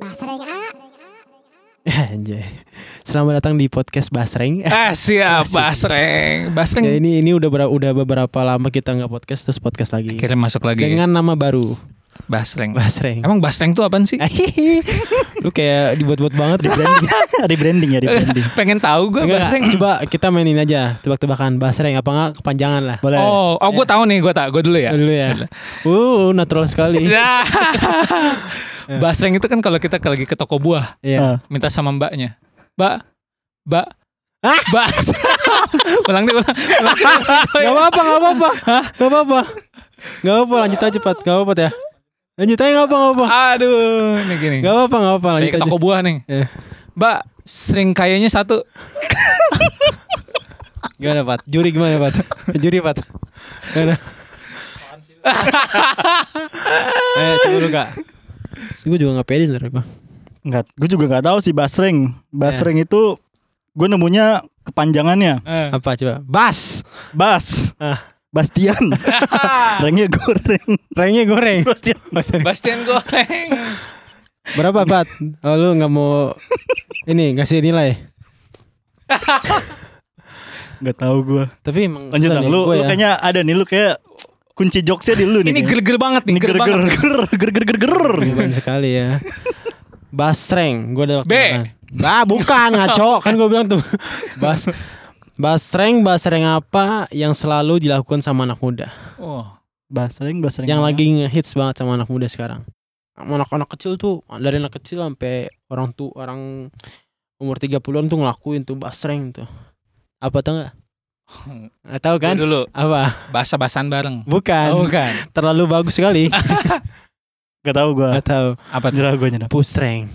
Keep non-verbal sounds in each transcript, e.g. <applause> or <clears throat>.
Basreng A. Anjay. Selamat datang di podcast Basreng. Ah siap Asik. Basreng Basreng Ya, ini ini udah ber- udah beberapa lama kita nggak podcast terus podcast lagi. Akhirnya masuk lagi Dengan nama baru Basreng Basreng. Emang Basreng tuh apaan sih? <laughs> Lu kayak dibuat-buat banget di branding. <laughs> di branding ya di branding. <laughs> Pengen tahu gue Basreng coba kita mainin aja tebak-tebakan Basreng apa enggak kepanjangan lah. Boleh. Oh, oh gue tahu nih, gue tahu, gue dulu ya. Dulu ya. Uh, natural sekali. Ya. Basreng itu kan kalau kita lagi ke toko buah, Iya. Ah. minta sama mbaknya, Mbak, Mbak, Ah! Mbak, ulang deh, ulang. ulang. Gak apa-apa, gak apa-apa. Gak apa-apa. Gak apa-apa, lanjut aja, Pat. Gak apa-apa ya. Lanjut aja gak apa, gak apa. Aduh, ini gini. Gak apa-apa, gak apa. Lagi Lanjut toko buah nih, Eh. Mbak, sering kayaknya satu. <laughs> Gimana, Pat? Juri gimana, Pat? Juri, Pat. Gimana? Ayo, <laughs> coba lu, Kak. Gue juga gak pede sebenernya gue. Enggak, gue juga nggak tahu sih basreng. Basreng Ya. itu gue nemunya kepanjangannya Eh. Apa coba? Bas. Bas. Ah. Bastian. <laughs> Rengnya goreng. Rengnya goreng. Bastian. Bastian goreng. Berapa, Pat? Oh, lu gak mau ini ngasih nilai. Gak tahu gue. Tapi emang Lanjut dong. Lu, gua lu ya. kayaknya ada nih lu kayak kunci jokesnya di lu nih. Ini ger-ger banget nih, Ini ger ger ger banget. ger ger ger ger ger. Beban sekali ya. Basreng, gue ada waktu B. Ah, bukan ngaco, kan gue bilang tuh. Bas Basreng, basreng apa yang selalu dilakukan sama anak muda? Oh. Basreng, basreng. yang apa? lagi ngehits banget sama anak muda sekarang. Anak-anak kecil tuh dari anak kecil sampai orang tuh orang umur 30-an tuh ngelakuin tuh basreng tuh. Apa tau gak? <laughs> Gak tahu kan? Dulu Apa? bahasa-bahasan bareng. Bukan. Oh, bukan. Terlalu bagus sekali. <laughs> Gak tahu gue. Gak tahu. Apa tuh? Gue nyerah. Pusreng.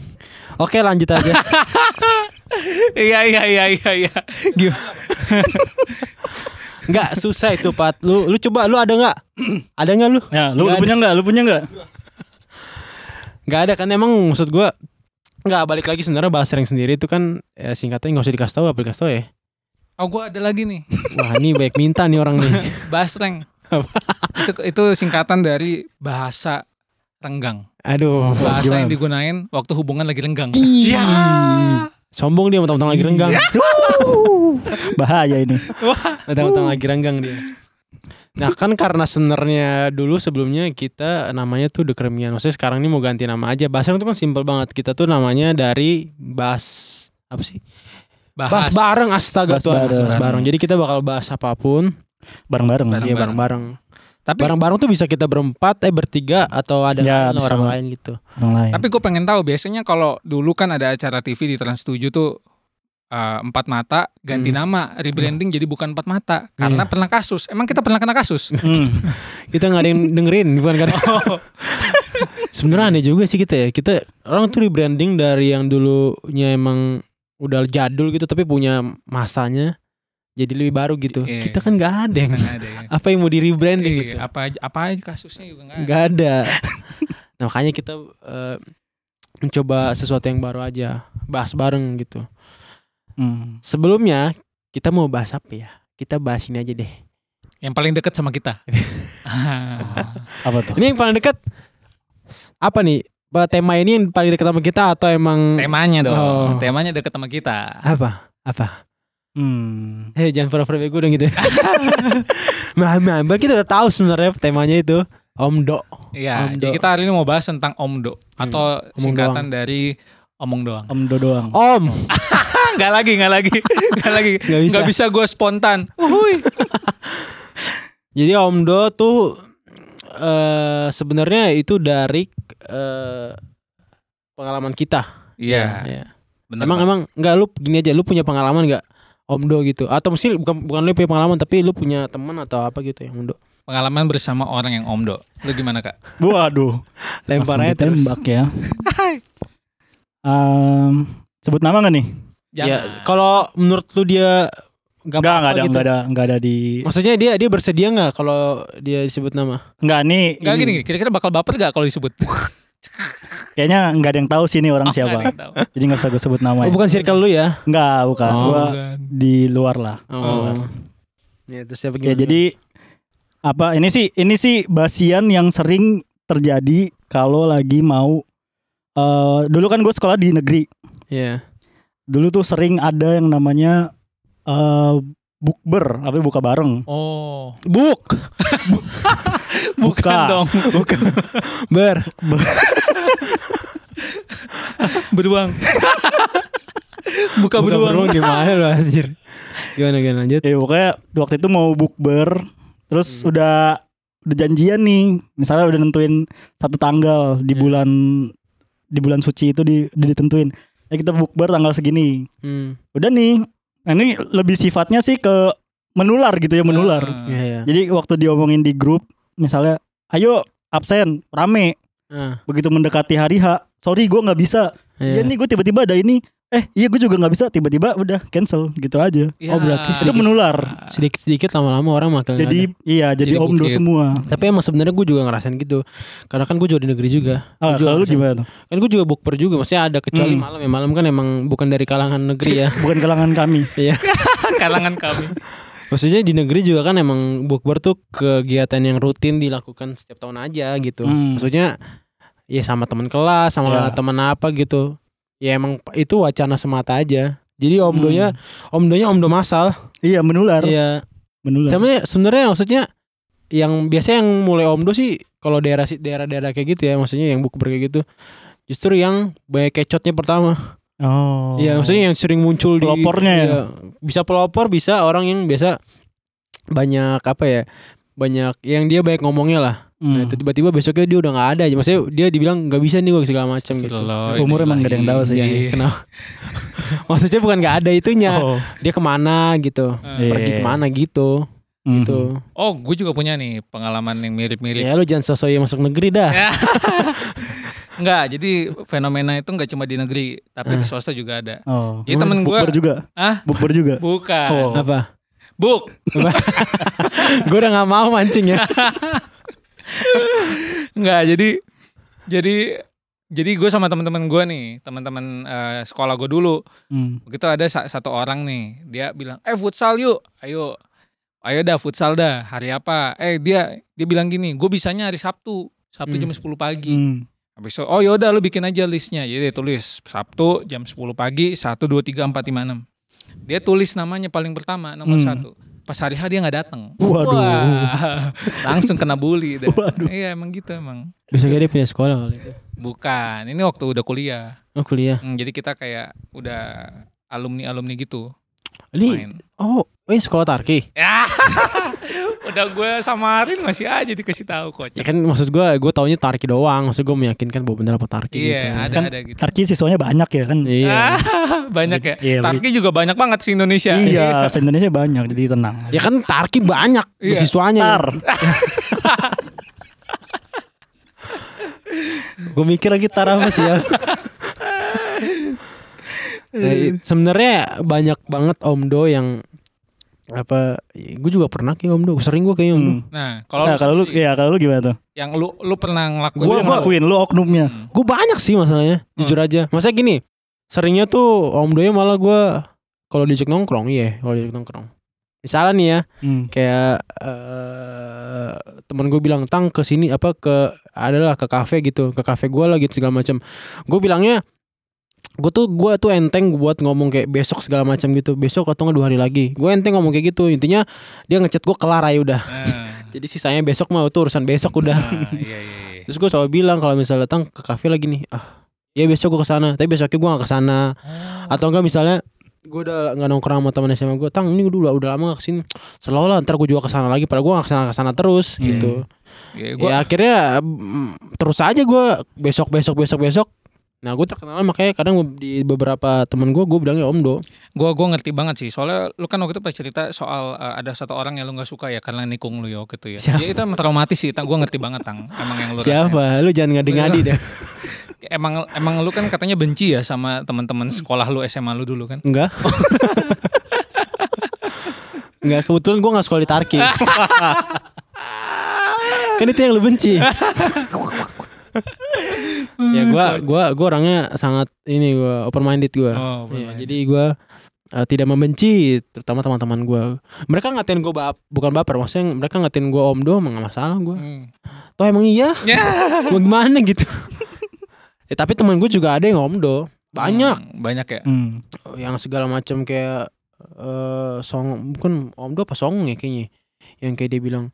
Oke lanjut aja. <laughs> Iya iya iya iya iya. Gimana? <laughs> Nggak susah itu Pat. Lu lu coba lu ada nggak? ada nggak lu? Ya, lu, lu Nggak punya nggak? Lu punya nggak? Nggak ada kan emang maksud gua nggak balik lagi sebenarnya bahasa sering sendiri itu kan ya, singkatnya nggak usah dikasih tahu apa dikasih tahu ya. Oh gue ada lagi nih. Wah ini baik minta nih orang nih. <laughs> Basreng. itu itu singkatan dari bahasa renggang. Aduh. Bahasa gimana? yang digunain waktu hubungan lagi renggang. Iya. Sombong dia mentang-mentang lagi renggang. <laughs> Bahaya ini. Mentang-mentang lagi renggang dia. Nah kan karena sebenarnya dulu sebelumnya kita namanya tuh The Kremian Maksudnya sekarang ini mau ganti nama aja Basreng itu kan simpel banget Kita tuh namanya dari Bas Apa sih? Bahas bareng astaga Bahas Tuhan bareng. bahas bareng. Jadi kita bakal bahas apa pun Bareng-bareng. Bareng. Iya bareng-bareng. Tapi Bareng-bareng tuh bisa kita berempat eh bertiga atau ada Ya, lain orang lain gitu. Orang lain. tapi gue pengen tahu biasanya kalau dulu kan ada acara TV di Trans 7 tuh eh, empat mata ganti Hmm. nama rebranding jadi bukan empat mata karena pernah kasus. Emang kita pernah kena kasus? <laughs> Hmm. Kita nggak ada yang dengerin bukan kan? <laughs> Sebenarnya aneh juga sih kita ya. Kita orang tuh rebranding dari yang dulunya emang udah jadul gitu tapi punya masanya jadi lebih baru gitu. Iya. Kita kan nggak ada yang Nggak ada ya. apa yang mau di rebranding Iya, gitu. apa aja apa aja kasusnya juga nggak ada. nggak ada. <laughs> nah, makanya kita eh, mencoba sesuatu yang baru aja, bahas bareng gitu. Hmm. Sebelumnya kita mau bahas apa ya? Kita bahas ini aja deh. Yang paling dekat sama kita. <laughs> Apa tuh? Ini yang paling dekat apa nih? Tema ini yang paling dekat sama kita atau emang Temanya dong. Oh. Temanya dekat sama kita. apa? Apa? Hmm. Eh jangan pura-pura bego dong gitu. Nah, nah, bah, kita udah tahu sebenarnya temanya itu Omdo. Iya, Omdo. jadi kita hari ini mau bahas tentang Omdo atau Omong singkatan dari omong doang. Om Do doang. Om. <laughs> Enggak lagi, enggak lagi. <laughs> Enggak lagi. Nggak bisa. Enggak bisa gue spontan. Uhuy. <laughs> Jadi Omdo tuh eh sebenarnya itu dari eh pengalaman kita. Iya, Ya. benar. Emang Pak. emang enggak lu gini aja lu punya pengalaman enggak Omdo gitu atau mesti bukan bukan lu punya pengalaman tapi lu punya teman atau apa gitu yang Omdo pengalaman bersama orang yang Omdo. Lu gimana, Kak? <laughs> Waduh. lempar Langsung aja terus ditembak ya. Em, sebut nama gak nih? ya kalau menurut lu dia Enggak, apa-apa enggak ada, gitu. enggak ada, enggak ada di maksudnya dia dia bersedia nggak kalau dia disebut nama Enggak nih. Enggak ini. gini, kira-kira bakal baper gak kalau disebut? <laughs> Kayaknya nggak ada yang tahu sih ini orang Oh, siapa. yang tahu. Jadi nggak usah gue sebut nama. Oh, ya. bukan circle lu ya? Nggak, bukan. Oh, Gua Bukan. di luar lah. Oh. Ya, terus siapa Ya jadi apa ini sih ini sih basian yang sering terjadi kalau lagi mau eh dulu kan gue sekolah di negeri. Iya. Dulu tuh sering ada yang namanya eh bukber, apa buka bareng. Oh, Buk. <laughs> bukan Buka. dong. Bukan. Ber. <laughs> Beruang. <laughs> Buka Bukan beruang. beruang gimana lu anjir? Gimana gimana lanjut? Ya pokoknya waktu itu mau bukber, terus Hmm. udah udah janjian nih, misalnya udah nentuin satu tanggal di Hmm. bulan di bulan suci itu di, udah ditentuin. Ya kita bukber tanggal segini. Hmm. Udah nih, nah ini lebih sifatnya sih ke menular gitu ya menular. Ah. Iya ya. Jadi waktu diomongin di grup, misalnya, ayo absen, rame. Ah, Begitu mendekati hari H, sorry gue nggak bisa. iya. Iya nih gue tiba-tiba ada ini. Eh iya gue juga nggak bisa. Tiba-tiba udah cancel gitu aja. Ya. Oh, berarti Itu menular. Sedikit-sedikit lama-lama orang makin Jadi iya jadi, Jadi omdo semua. Tapi emang sebenarnya gue juga ngerasain gitu. Karena kan gue juga di negeri juga. Ah, Gua juga kalau lu ngerasain. gimana tuh? Kan gue juga bukber juga. Maksudnya ada kecuali Hmm. malam ya. Malam kan emang bukan dari kalangan negeri ya. <laughs> Bukan kalangan kami. <laughs> Iya. <laughs> kalangan kami. Maksudnya di negeri juga kan emang bukber tuh kegiatan yang rutin dilakukan setiap tahun aja gitu. Hmm. Maksudnya ya sama teman kelas, sama Ya. teman apa gitu. Ya emang itu wacana semata aja. Jadi omdonya omdonya omdo masal. Iya menular. Iya. Menular. Sebenarnya sebenarnya maksudnya yang biasa yang mulai omdo sih kalau daerah daerah-daerah kayak gitu ya, maksudnya yang bukber kayak gitu. Justru yang banyak kecotnya pertama. Oh. Iya, maksudnya yang sering muncul di Pelopornya ya? iya. Bisa pelopor, bisa orang yang biasa banyak apa ya? Banyak yang dia banyak ngomongnya lah. Nah, Hmm. itu tiba-tiba besoknya dia udah nggak ada aja. Maksudnya dia dibilang nggak bisa nih gue segala macam gitu. Umur emang gak ada yang tahu sih. Iya, iya, kenapa? <laughs> Maksudnya bukan nggak ada itunya. Oh. Dia ke mana gitu. Eh. Pergi Iya. ke mana gitu. Mhm. Gitu. Oh, gue juga punya nih pengalaman yang mirip-mirip. Ya lu jangan sosok yang masuk negeri dah. <laughs> Enggak, jadi fenomena itu enggak cuma di negeri, tapi di swasta juga ada. Oh. Jadi temen Bukber juga. Ah, Bukber juga. bukan. Oh. Apa? Buk. <laughs> gue udah nggak mau mancing ya. <laughs> Enggak, jadi jadi jadi gue sama teman-teman gue nih, teman-teman eh, sekolah gue dulu. Hmm. Begitu ada sa- satu orang nih, dia bilang, "Eh, futsal yuk. Ayo. Ayo dah futsal dah. Hari apa?" Eh, dia dia bilang gini, "Gue bisanya hari Sabtu. Sabtu Hmm. jam 10 pagi." Hmm. Habis itu, oh yaudah lu bikin aja listnya. Jadi dia tulis Sabtu jam 10 pagi 1 2 3 4 5 6. Dia tulis namanya paling pertama nomor Hmm. satu. Pas hari H dia nggak datang. Waduh. Wah, langsung kena bully dah. Waduh. Iya emang gitu emang. Besoknya dia pindah sekolah kali itu. Bukan, ini waktu udah kuliah. Oh kuliah. Hmm, jadi kita kayak udah alumni alumni gitu. Ini Main. oh, ini sekolah Tarki. Ya, <laughs> udah gue samarin masih aja dikasih tahu Ya kocak. kan maksud gue, gue taunya Tarki doang. Maksud gue meyakinkan bahwa bener apa Tarki Iya, gitu. ada Kan ada gitu. Tarki siswanya banyak ya kan? Iya. <laughs> Banyak ya. Iya, Tarki juga banyak banget sih Indonesia. Iya, <laughs> se Indonesia banyak jadi tenang. Ya kan Tarki banyak Iya. siswanya. Tar. gue mikir lagi tar apa sih ya. Nah, sebenarnya banyak banget omdo yang apa gue juga pernah kayak omdo sering gue kayak omdo Hmm. Nah, kalau Nah, lu kalau lu ya kalau lu gimana tuh? yang lu lu pernah ngelakuin gua- ngelakuin, lu oknumnya. Hmm. gue banyak sih masalahnya jujur aja masa gini seringnya tuh omdonya malah gue kalau diajak nongkrong iya kalau diajak nongkrong misalnya nih ya Hmm. kayak eh teman gue bilang tang ke sini apa ke adalah ke kafe gitu ke kafe gue lah gitu segala macam gue bilangnya gue tuh gue tuh enteng buat ngomong kayak besok segala macam gitu. Besok atau nggak dua hari lagi. Gue enteng ngomong kayak gitu. Intinya dia ngechat gue kelar aja udah. Nah, <laughs> jadi sisanya besok mau tuh urusan besok udah. Nah, <laughs> iya iya iya. terus gue selalu bilang kalau misalnya datang ke kafe lagi nih ah ya besok gue ke sana tapi besoknya gue gak ke sana atau enggak misalnya gue udah nggak nongkrong sama teman SMA gue tang ini gue dulu udah lama gak ke sini. Selalu lah ntar gue juga ke sana lagi padahal gue gak ke sana ke sana terus Hmm. gitu. Iya, ya gua akhirnya mm, terus aja gue besok besok besok besok nah gue terkenal makanya kadang di beberapa temen gue gue bilangnya omdo gua gua ngerti banget sih. Soalnya lu kan waktu itu pas cerita soal eh, ada satu orang yang lu nggak suka ya karena nikung lu ya gitu ya. Siapa? Ya itu emang traumatis sih. Tang. Gua ngerti banget tang. Emang yang lu siapa lu jangan ngadi-ngadi deh <laughs> Emang emang lu kan katanya benci ya sama teman-teman sekolah lu SMA lu dulu kan? enggak <laughs> Enggak, kebetulan gue gak sekolah di Tarki <laughs> Kan itu yang lu benci ya gua gua gua orangnya sangat ini gua open minded gua. Oh, Iya, jadi jadi gua eh, tidak membenci terutama teman-teman gua. Mereka ngatain gua bap, bukan baper, maksudnya mereka ngatain gua omdo emang gak masalah gua. Hmm. Toh emang iya, <laughs> Ya. mau gimana gitu. ya <laughs> tapi temen gue juga ada yang omdo, banyak Hmm, banyak ya. Hmm. yang segala macam kayak eh song bukan omdo apa song ya kayaknya. Yang kayak dia bilang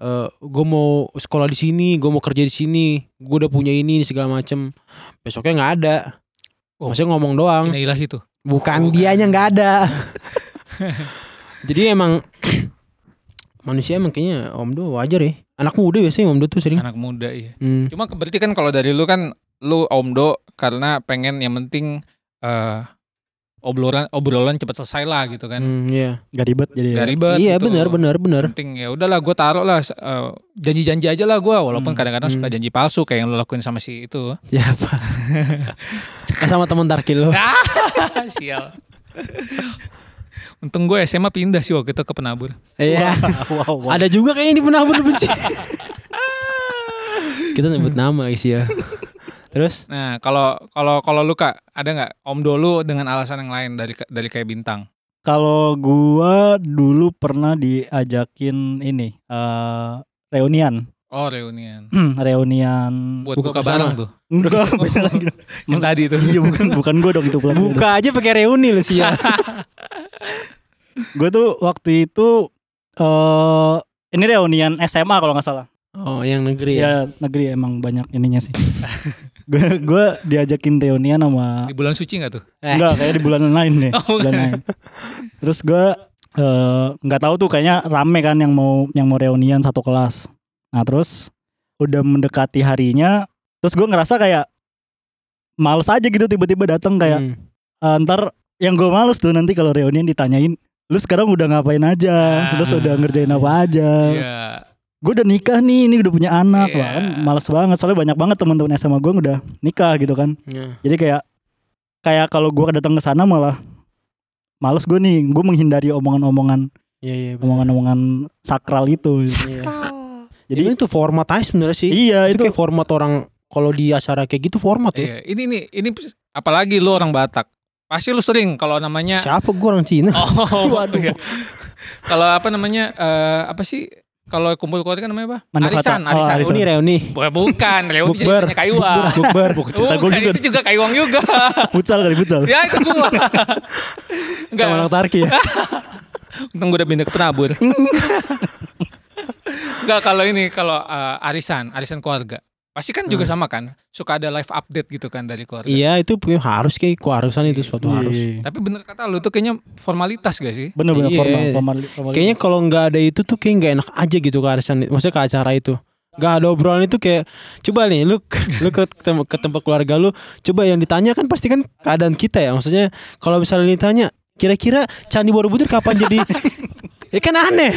eh gue mau sekolah di sini, gue mau kerja di sini, gue udah punya ini segala macam. Besoknya nggak ada. Oh. Maksudnya ngomong doang. Ini ilahi tuh. Bukan Oh, dianya nggak ada. <laughs> Jadi emang <clears throat> manusia emang kayaknya omdo wajar ya. Anak muda biasanya omdo tuh sering. Anak muda iya. Hmm. Cuma berarti kan kalau dari lu kan lu omdo karena pengen yang penting eh obrolan obrolan cepat selesai lah gitu kan. Hmm, iya. Gak ribet jadi ya. Gak ribet. Iya gitu. benar benar benar. Penting ya udahlah gue taruh lah eh, janji-janji aja lah gue walaupun Hmm, kadang-kadang suka hmm. janji palsu kayak yang lu lakuin sama si itu. Siapa? <laughs> Sama teman Tarkil lo. <laughs> Sial. Untung gue SMA pindah sih waktu itu ke penabur. Iya. wow, wow. Ada juga kayaknya di penabur benci. <laughs> Kita nyebut nama lagi sih ya. Terus? Nah kalau kalau kalau lu kak ada nggak omdo lu dengan alasan yang lain dari dari kayak bintang? Kalau gua dulu pernah diajakin ini eh reunian. Oh reunian. <clears throat> reunian. Buat Buka buka bareng tuh. Enggak, <laughs> beda lagi. Yang tadi tuh. Iya bukan bukan gua dong itu pelaku. Buka aja pakai reuni lo sih ya. Gue tuh waktu itu eh ini reunian SMA kalau nggak salah. Oh, yang negeri ya. Ya negeri emang banyak ininya sih. <laughs> gue gue diajakin reunian sama Di bulan suci nggak tuh? Eh, enggak kayak di bulan lain deh. <laughs> Oh, bulan lain. Terus gue eh, nggak tahu tuh kayaknya rame kan yang mau yang mau reunian satu kelas. Nah terus udah mendekati harinya, terus gue ngerasa kayak males aja gitu tiba-tiba datang kayak hmm. "Ah, ntar yang gue males tuh nanti kalau reunian ditanyain lu sekarang udah ngapain aja, Ah. terus udah ngerjain apa aja. Iya. Gue udah nikah nih, ini udah punya anak, Iya. Wah, kan males banget soalnya banyak banget teman-teman SMA gue udah nikah gitu kan. Ya. Jadi kayak kayak kalau gue datang ke sana malah males gue nih, gue menghindari omongan-omongan Iya, iya. benar. omongan-omongan sakral itu. Iya. Jadi Jadi itu format aja sebenarnya sih. iya itu itu kayak format orang kalau di acara kayak gitu format ya. Iya. Ini nih ini apalagi lu orang Batak. Pasti lu sering kalau namanya Siapa gue orang Cina? Oh, <laughs> Waduh. iya. Kalau apa namanya eh apa sih? Kalau kumpul keluarga namanya apa? Arisan, Oh, arisan. Oh, ini reuni. Bu- Bukan, reuni Bukber. jadi kaiwang. Bukber. Cerita gue Bukan, juga itu juga kaiwang juga. futsal kali futsal. ya itu gua. <laughs> Enggak, Sama orang Tarki ya. <laughs> untung gue udah pindah ke penabur. <laughs> Enggak kalau ini kalau eh, arisan, arisan keluarga. Pasti kan juga sama kan, suka ada live update gitu kan dari keluarga. Iya itu punya harus kayak keharusan itu suatu harus. Iya. Tapi bener kata lu tuh kayaknya formalitas gak sih? Bener-bener Iya. formal, formal, formal. Kayaknya kalau nggak ada itu tuh kayak nggak enak aja gitu ke arisan. Maksudnya ke acara itu. Gak ada obrolan itu kayak coba nih lu <laughs> lu ke tem- ke tempat keluarga lu coba yang ditanya kan pasti kan keadaan kita ya maksudnya kalau misalnya ditanya kira-kira Candi Borobudur kapan jadi ya kan aneh.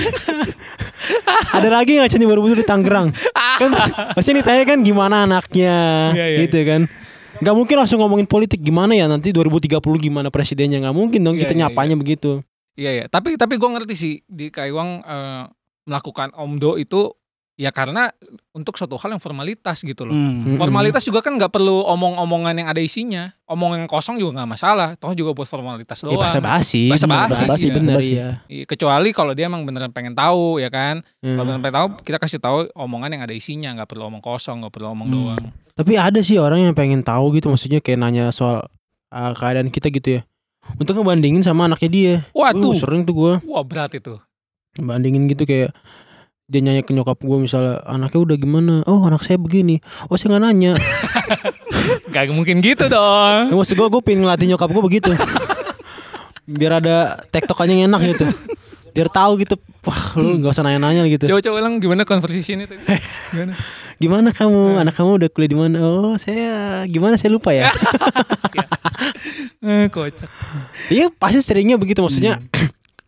<laughs> Ada lagi nggak Candi Borobudur di Tangerang? Kan pasti, <laughs> ditanya kan gimana anaknya Iya, iya, gitu kan. Nggak mungkin langsung ngomongin politik gimana ya nanti 2030 gimana presidennya? Nggak mungkin dong Iya, kita iya, nyapanya begitu. Iya ya, tapi tapi gue ngerti sih di Kaiwang eh, melakukan omdo itu ya karena untuk suatu hal yang formalitas gitu loh. Hmm. Mm-mm. Formalitas juga kan nggak perlu omong-omongan yang ada isinya, omongan yang kosong juga nggak masalah, toh juga buat formalitas ya doang. bahasa basi Basa-basi, basi iya. bener Basa-basi. ya Iya, Kecuali kalau dia emang beneran pengen tahu ya kan. Kalau Hmm. beneran pengen tahu, kita kasih tahu omongan yang ada isinya, nggak perlu omong kosong, nggak perlu omong Hmm. doang. Tapi ada sih orang yang pengen tahu gitu maksudnya kayak nanya soal uh, keadaan kita gitu ya. Untuk ngebandingin sama anaknya dia. Uh, Waduh, sering tuh gua wah berat itu. bandingin gitu kayak dia nanya ke nyokap gua misalnya anaknya udah gimana? Oh anak saya begini. Oh saya nggak nanya. <laughs> Gak mungkin gitu dong. ya, maksud gua gue pengen ngelatih nyokap gua begitu. Biar ada tektokannya yang enak gitu. Biar tahu gitu wah lu nggak usah nanya-nanya gitu. Coba-coba ulang gimana conversation itu? Gimana? <laughs> gimana kamu? Anak kamu udah kuliah di mana? Oh saya gimana? Saya lupa ya. <laughs> Eh, kocak. Iya pasti seringnya begitu maksudnya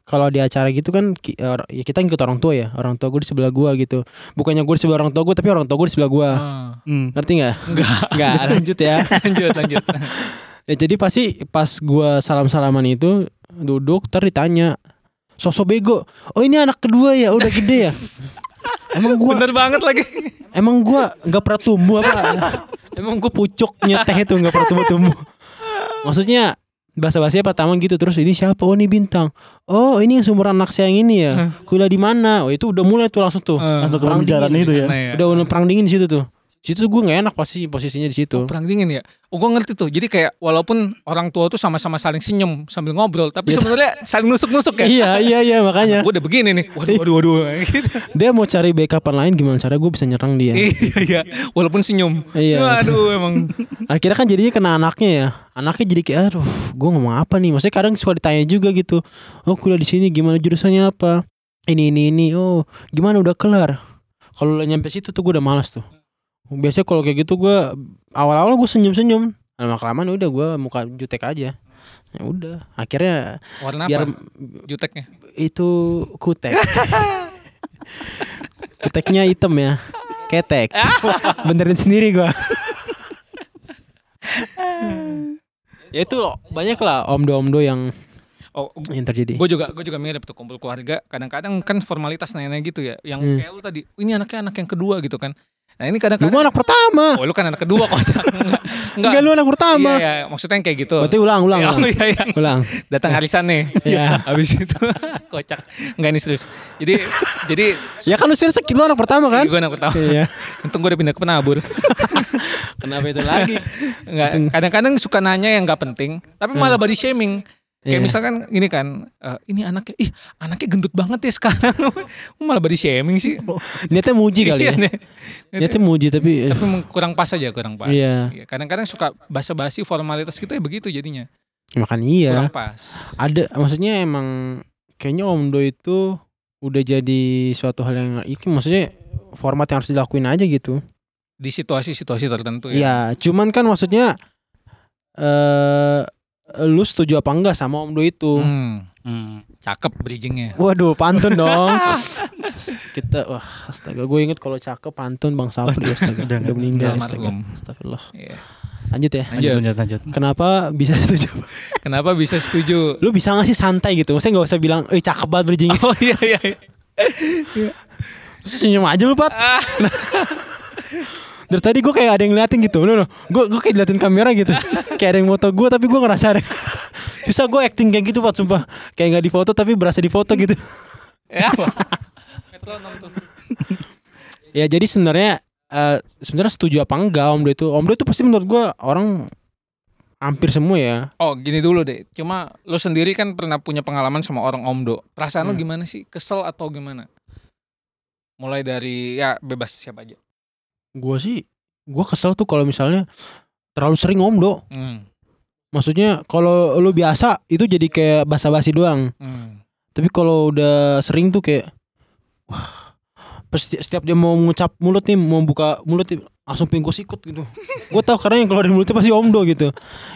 kalau di acara gitu kan ki- or- ya kita ngikut orang tua ya orang tua gue di sebelah gua gitu bukannya gue di sebelah orang tua gue tapi orang tua gue di sebelah gua Ah, Hmm. ngerti nggak Enggak. <laughs> nggak lanjut ya <laughs> lanjut, lanjut. <laughs> ya jadi pasti pas gua salam salaman itu duduk ntar ditanya sosok bego oh ini anak kedua ya udah gede ya Emang gua Bener banget lagi. emang gua nggak pernah tumbuh apa? emang gua pucuknya teh itu nggak pernah tumbuh-tumbuh. Maksudnya bahasa bahasa pertama gitu terus ini siapa? Oh ini bintang. Oh ini yang sumber anak saya yang ini ya. Kuliah di mana? Oh itu udah mulai tuh langsung tuh. Langsung ke Perang dingin itu ya. Ya. Udah udah perang dingin di situ tuh. Situ gue nggak enak pasti posisinya di situ. Oh, perang dingin ya. Oh, gue ngerti tuh. Jadi kayak walaupun orang tua tuh sama-sama saling senyum sambil ngobrol, tapi Iya. sebenarnya saling nusuk-nusuk ya. iya iya iya makanya. Gue udah begini nih. Waduh, waduh, waduh. Gitu. Dia mau cari backupan lain gimana cara gue bisa nyerang dia. iya, iya. Walaupun senyum. Iya. Waduh, emang. Akhirnya kan jadinya kena anaknya ya. Anaknya jadi kayak aduh, gue ngomong apa nih? Maksudnya kadang suka ditanya juga gitu. Oh kuliah di sini gimana jurusannya apa? Ini ini ini. Oh gimana udah kelar? Kalau nyampe situ tuh gue udah malas tuh. Biasanya kalau kayak gitu gue awal-awal gue senyum-senyum. Lama kelamaan udah gue muka jutek aja. Ya udah. Akhirnya Warna biar apa? Juteknya. itu kutek. <laughs> Kuteknya hitam ya. Ketek. <laughs> Benerin sendiri gua. <laughs> ya itu loh, banyak lah omdo-omdo yang Oh, yang terjadi. gue juga gue juga mirip tuh kumpul keluarga. Kadang-kadang kan formalitas nanya gitu ya. Yang Hmm. kayak lu tadi, ini anaknya anak yang kedua gitu kan. Nah ini Lu kadang-kadang. mah anak pertama. Oh lu kan anak kedua kok. <laughs> Enggak. Enggak lu anak pertama. Iya, iya, maksudnya yang kayak gitu. Berarti ulang, ulang, Ya, ulang. <laughs> iya, iya. Ulang. Datang arisan nih. Iya. <laughs> Habis itu kocak. Enggak nih serius. Jadi jadi Ya kan lu serius lu anak pertama kan? gue anak pertama. Iya. Untung gue udah pindah ke penabur. Kenapa itu lagi? Enggak, kadang-kadang suka nanya yang nggak penting, tapi malah body shaming. Kayak Iya. misalkan gini kan, eh, ini anaknya, ih anaknya gendut banget ya sekarang. <laughs> malah body shaming sih. Niatnya muji kali ya. Iya. Niatnya muji tapi Tapi emang kurang pas aja, kurang pas. Iya. Iya, Kadang-kadang suka basa-basi formalitas gitu ya begitu jadinya. makan iya. Kurang pas. Ada maksudnya emang kayaknya omdo itu udah jadi suatu hal yang itu maksudnya format yang harus dilakuin aja gitu. Di situasi-situasi tertentu ya. Iya, cuman kan maksudnya eh lu setuju apa enggak sama omdo itu? Hmm, Hmm. cakep bridgingnya. Waduh, pantun dong. <laughs> Kita wah, astaga, gue inget kalau cakep pantun Bang Sapri astaga. Udah, udah meninggal udah astaga. Astagfirullah. Iya. Lanjut ya. Lanjut. Lanjut, lanjut. Kenapa bisa setuju? <laughs> Kenapa bisa setuju? Lu bisa gak sih santai gitu? Maksudnya gak usah bilang, "Eh, cakep banget bridging." Oh iya iya. iya. Senyum aja lu, Pat. <laughs> Dari tadi gue kayak ada yang ngeliatin gitu. Loh, loh. Gue gue kayak diliatin kamera gitu. <laughs> kayak ada yang foto gue tapi gue ngerasa ada. <laughs> Susah gue acting kayak gitu, Pat, sumpah. Kayak gak difoto tapi berasa difoto gitu. <laughs> Ya. Ya jadi sebenarnya eh, sebenarnya setuju apa enggak Omdo itu? Omdo itu pasti menurut gua orang hampir semua ya. Oh gini dulu deh, cuma lo sendiri kan pernah punya pengalaman sama orang omdo. Perasaan lo Hmm. gimana sih? Kesel atau gimana? Mulai dari ya bebas siapa aja. Gua sih gua kesel tuh kalau misalnya terlalu sering Omdo. Hmm. Maksudnya kalau lu biasa itu jadi kayak basa-basi doang. Hmm. Tapi kalau udah sering tuh kayak wah pas seti- setiap dia mau mengucap mulut nih mau buka mulut nih, langsung pengen gua sikut gitu. <laughs> gue tahu karena yang keluar dari mulutnya pasti Omdo gitu.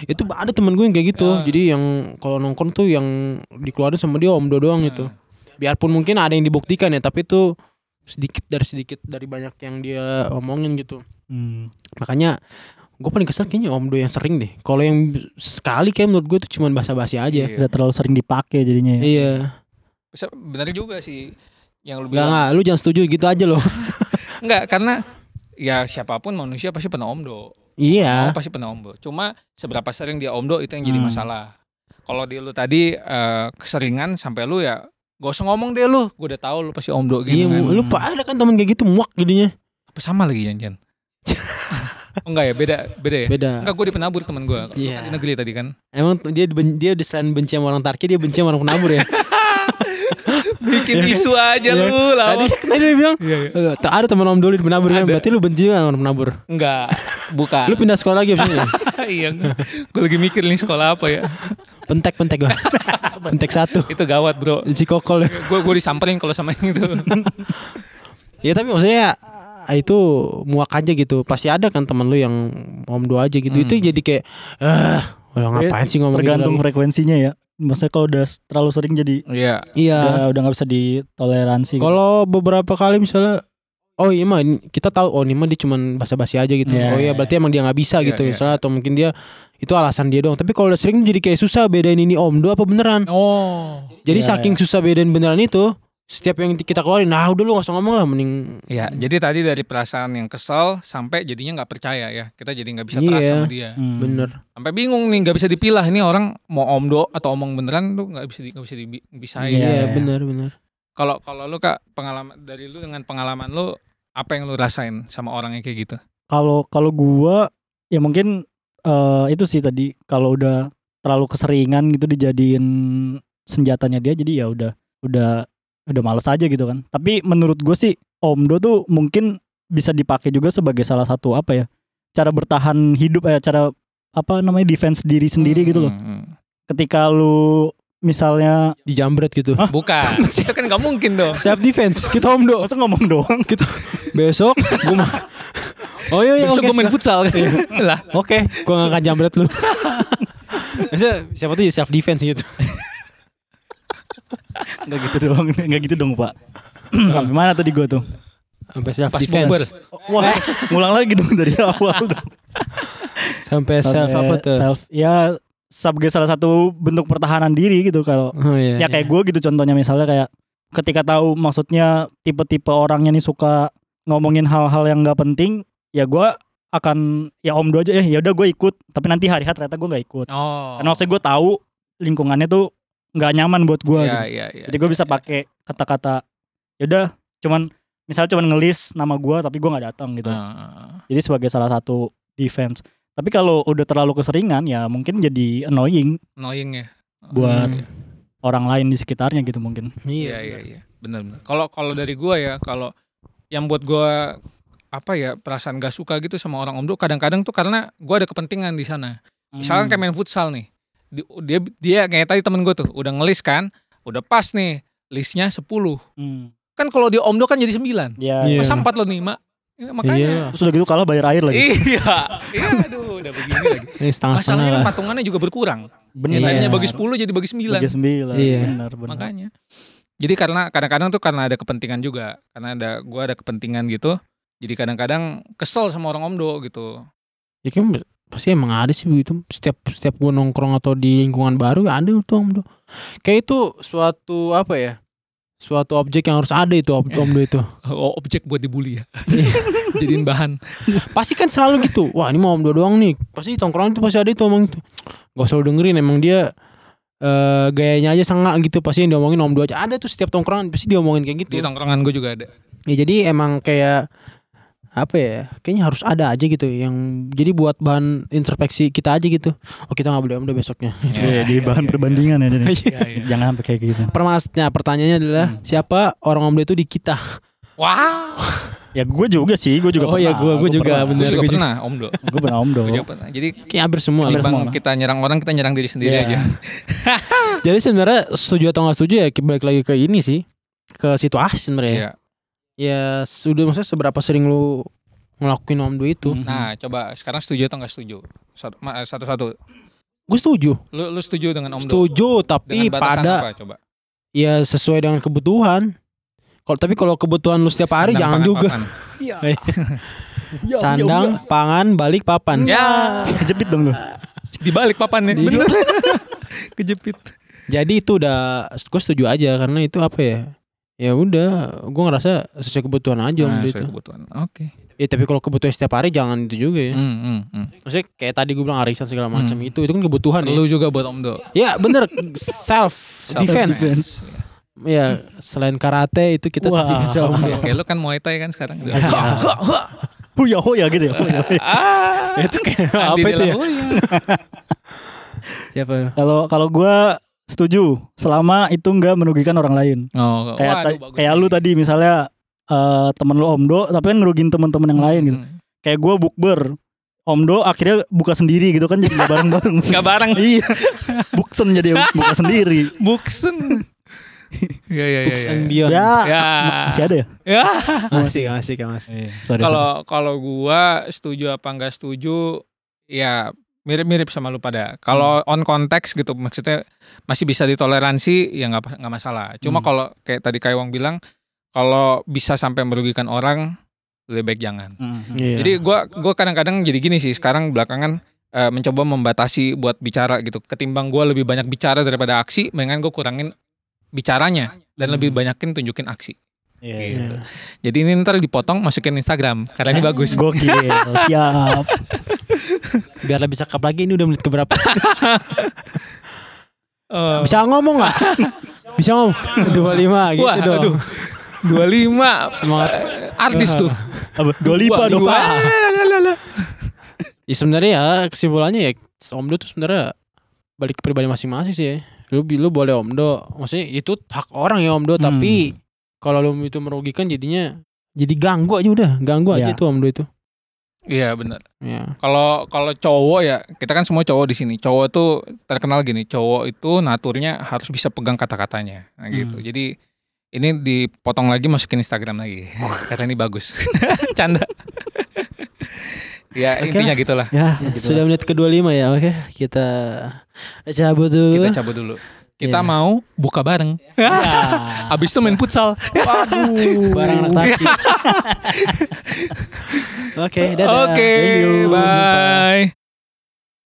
Itu ada temen gue yang kayak gitu. Ya. Jadi yang kalau nongkrong tuh yang dikeluarin sama dia Omdo doang gitu. biarpun mungkin ada yang dibuktikan ya tapi itu sedikit dari sedikit dari banyak yang dia omongin gitu Hmm. makanya gue paling kesel kayaknya Omdo yang sering deh kalau yang sekali kayak menurut gue itu cuma basa-basi aja Iya. Udah terlalu sering dipakai jadinya ya. iya Bisa- Benar juga sih yang lu nggak bilang. nggak lu jangan setuju gitu aja loh <laughs> Enggak, karena ya siapa pun manusia pasti pernah omdo. iya Oh, pasti pernah omdo. Cuma seberapa sering dia omdo itu yang jadi Hmm. masalah. Kalau di lu tadi eh, keseringan sampai lu ya gak usah ngomong deh lu. Gue udah tahu lu pasti omdo iya gitu kan. lu pak ada kan temen kayak gitu muak jadinya Apa sama lagi Jan? <laughs> oh, enggak ya, beda beda ya. beda Enggak, gue di penabur temen gue. Iya. Di negeri tadi kan. emang dia dia di selain benci sama orang Tarki dia benci sama orang penabur ya <laughs> Bikin isu aja Iya. lu lah. tadi tadi dia bilang Iya, iya. "Eh, tak ada teman Om Doli di penabur kan berarti lu benci sama orang penabur Enggak, bukan. lu pindah sekolah lagi abis <laughs> iya. Gue lagi mikir nih sekolah apa ya. Pentek pentek gua <laughs> pentek satu Itu gawat, Bro. Cikokol Gue gue disamperin kalau sama yang itu. <laughs> Ya tapi maksudnya ah, itu muak aja gitu. Pasti ada kan temen lu yang om dua aja gitu. Hmm. Itu jadi kayak eh udah ngapain sih ngomong gitu Tergantung frekuensinya ya. Maksudnya kalau udah terlalu sering jadi Iya. Iya. udah udah nggak bisa ditoleransi. gitu. Kalau beberapa kali misalnya Oh iya mah kita tahu oh ini mah dia cuman basa-basi aja gitu. Iya, oh iya iya. berarti emang dia nggak bisa Iya, gitu iya, misalnya atau mungkin dia itu alasan dia doang. Tapi kalau udah sering jadi kayak susah bedain ini omdo apa beneran. Oh. Jadi Iya, saking susah bedain beneran itu setiap yang kita keluarin nah udah lu gak usah ngomong lah mending Ya, jadi tadi dari perasaan yang kesel sampai jadinya nggak percaya ya. Kita jadi nggak bisa Iya. trust sama dia. Hmm. bener Sampai bingung nih, nggak bisa dipilah ini orang mau omdo atau omong beneran tuh nggak bisa nggak bisa dibisain. Iya, iya iya. bener bener Kalau kalau lu kak pengalaman dari lu dengan pengalaman lu apa yang lu rasain sama orang yang kayak gitu? Kalau kalau gua ya mungkin eh, itu sih tadi kalau udah terlalu keseringan gitu dijadiin senjatanya dia jadi ya udah udah udah males aja gitu kan. Tapi menurut gue sih omdo tuh mungkin bisa dipakai juga sebagai salah satu apa ya cara bertahan hidup ya cara apa namanya defense diri sendiri gitu loh. Hmm, hmm. Ketika lu misalnya dijambret gitu Bukan, <laughs> itu kan nggak mungkin dong. self defense kita om do masa ngomong doang kita besok gua mah <laughs> oh iya iya Besok oke, gue main futsal <laughs> lah. Oke, gua gak akan jambret lu. <laughs> Maksudnya, siapa tuh self defense gitu. <laughs> nggak gitu doang nggak gitu dong pak. <clears throat> Sampai mana tadi gua tuh? Sampai self Pas defense. Wah, ngulang lagi dong dari awal dong. Sampai self Sampai apa tuh? Self ya sebagai salah satu bentuk pertahanan diri gitu kalau Oh iya. ya kayak gue gitu contohnya misalnya kayak ketika tahu maksudnya tipe-tipe orangnya nih suka ngomongin hal-hal yang nggak penting ya gue akan ya om do aja eh ya udah gue ikut tapi nanti hari hari ternyata gue nggak ikut Oh. karena maksudnya gue tahu lingkungannya tuh nggak nyaman buat gue Iya, gitu. iya, iya. jadi gue bisa iya. pakai kata-kata ya udah cuman misalnya cuman ngelis nama gue tapi gue nggak datang gitu Ah, jadi sebagai salah satu defense tapi kalau udah terlalu keseringan ya mungkin jadi annoying annoying ya. Buat- Hmm. orang lain di sekitarnya gitu mungkin Iya iya iya benar benar. Kalau kalau dari gua ya kalau yang buat gua apa ya perasaan gak suka gitu sama orang omdo kadang-kadang tuh karena gua ada kepentingan di sana. Misalkan Hmm. kayak main futsal nih. Di- Dia dia kayak tadi temen gue tuh udah ngelis kan, udah pas nih listnya 10. Hmm. Kan kalau dia omdo kan jadi 9. ya Iya. Masa 4 lo 5? Ya, makanya. Iya. terus udah gitu kalah bayar air lagi Iya. Iya aduh udah begini lagi. <laughs> Ini setengah-setengah Masalahnya kan lah. patungannya juga berkurang. bener Yang tadinya Iya. bagi 10 jadi bagi 9. bagi sembilan Iya. benar benar makanya jadi karena kadang-kadang tuh karena ada kepentingan juga karena ada gua ada kepentingan gitu jadi kadang-kadang kesel sama orang omdo gitu Ya kan pasti emang ada sih begitu. Setiap setiap gua nongkrong atau di lingkungan baru ya ada tuh om do. Kayak itu suatu apa ya? Suatu objek yang harus ada itu om, om do itu. <laughs> oh, objek buat dibully ya <laughs> <laughs> jadiin bahan Pasti kan selalu gitu. Wah ini mau om do doang nih. Pasti tongkrongan itu pasti ada itu omong itu. Gak usah dengerin emang dia eh gayanya aja sengak gitu pasti yang diomongin om do aja ada tuh setiap tongkrongan pasti diomongin kayak gitu di tongkrongan gue juga ada ya jadi emang kayak apa ya kayaknya harus ada aja gitu yang jadi buat bahan introspeksi kita aja gitu. Oh kita nggak boleh om do besoknya. <laughs> Iya, jadi bahan perbandingan ya jadi. <laughs> Iya, iya. jangan sampai kayak gitu. Permasnya pertanyaannya adalah siapa orang om do itu di kita? Wow. <laughs> Ya gue juga sih gue juga Oh iya, gua- gua juga, gue bener. juga gua juga. pernah omdo gue pernah om do gue juga pernah. Jadi kayak hampir semua Hampir bang semua. kita nyerang orang kita nyerang diri sendiri Iya. aja. Jadi sebenarnya setuju atau nggak setuju ya balik lagi ke ini sih ke situasi sebenarnya. Iya. Ya sudah maksudnya seberapa sering lu ngelakuin om do itu? Hmm. nah coba sekarang setuju atau nggak setuju? Satu-satu. Gue setuju. Lu, lu setuju dengan omdo setuju tapi dengan pada apa coba? Ya sesuai dengan kebutuhan. Kalau tapi kalau kebutuhan lu setiap hari Sandang, jangan pangan, juga. papan. <laughs> Iya. Ya, sandang pangan balik papan. Ya <laughs> kejepit dong tuh dibalik papannya Di- bener <laughs> kejepit. Jadi itu udah gue setuju aja karena itu apa ya ya udah gue ngerasa sesuai kebutuhan aja om Nah, do sesuai itu kebutuhan oke ya tapi kalau kebutuhan setiap hari jangan itu juga ya Hmm, hmm, hmm. maksudnya kayak tadi gue bilang arisan segala macam Hmm. itu itu kan kebutuhan ya Lu juga buat omdo ya bener self <laughs> defense defense. ya selain karate itu kita Wah. sedikit om <laughs> do Ya, kayak lu kan Muay Thai kan sekarang. <laughs> Ya. Huya hoya gitu ya hoya, hoya. itu kayak apa itu ya siapa kalau kalau gue setuju selama itu nggak merugikan orang lain Oh, kayak waduh, ta- bagus kayak nih. lu tadi misalnya eh temen lu omdo tapi kan ngerugin temen-temen yang lain gitu Hmm. kayak gue bukber omdo akhirnya buka sendiri gitu kan jadi nggak bareng-bareng <laughs> Gak bareng iya buksen jadi buka sendiri Buksen. Iya iya iya. Books iya. and Beyond ya Ya. masih ada ya Ya. masih masih masih sorry, sorry. Kalau kalau gua setuju apa enggak setuju ya mirip-mirip sama lu pada. Kalau Hmm. on konteks gitu maksudnya masih bisa ditoleransi ya nggak nggak masalah. Cuma Hmm. kalau kayak tadi Kaiwang bilang kalau bisa sampai merugikan orang lebih baik jangan. Mhm. Iya. Jadi gua gua kadang-kadang jadi gini sih sekarang belakangan eh, mencoba membatasi buat bicara gitu. Ketimbang gua lebih banyak bicara daripada aksi, mendingan gue kurangin bicaranya dan Hmm. lebih banyakin tunjukin aksi. Iya. Gitu. Jadi ini ntar dipotong masukin Instagram karena ini bagus. <laughs> Gokil, siap. <laughs> Biar lebih cakep lagi ini udah menit keberapa? Eh, <laughs> Bisa ngomong nggak? Bisa ngomong. 25 gitu Wah, dong. aduh. 25 Semangat. artis tuh. Apa? Dua lipa Wah, dong. dua. Ya sebenarnya ya kesimpulannya ya Omdo tuh sebenarnya balik ke pribadi masing-masing sih. ya. Lu lu boleh Omdo, maksudnya itu hak orang ya Omdo, Hmm. tapi kalau lu itu merugikan jadinya jadi ganggu aja udah, ganggu aja Ya. itu Omdo itu. Iya benar. Ya. Kalau kalau cowok ya kita kan semua cowok di sini. Cowok tuh terkenal gini. Cowok itu naturnya harus bisa pegang kata-katanya. Nah, gitu. Hmm. Jadi ini dipotong lagi masukin Instagram lagi. Karena ini bagus. <laughs> Canda. ya Oke. intinya gitulah. Ya, Ya, gitu sudah lah. menit ke-25 ya. Oke, kita cabut dulu. Kita cabut dulu. Kita Iya. mau buka bareng. Ya. <laughs> Abis itu main futsal. Barang anak. <laughs> Oke, dadah. Oke, Thank you. bye.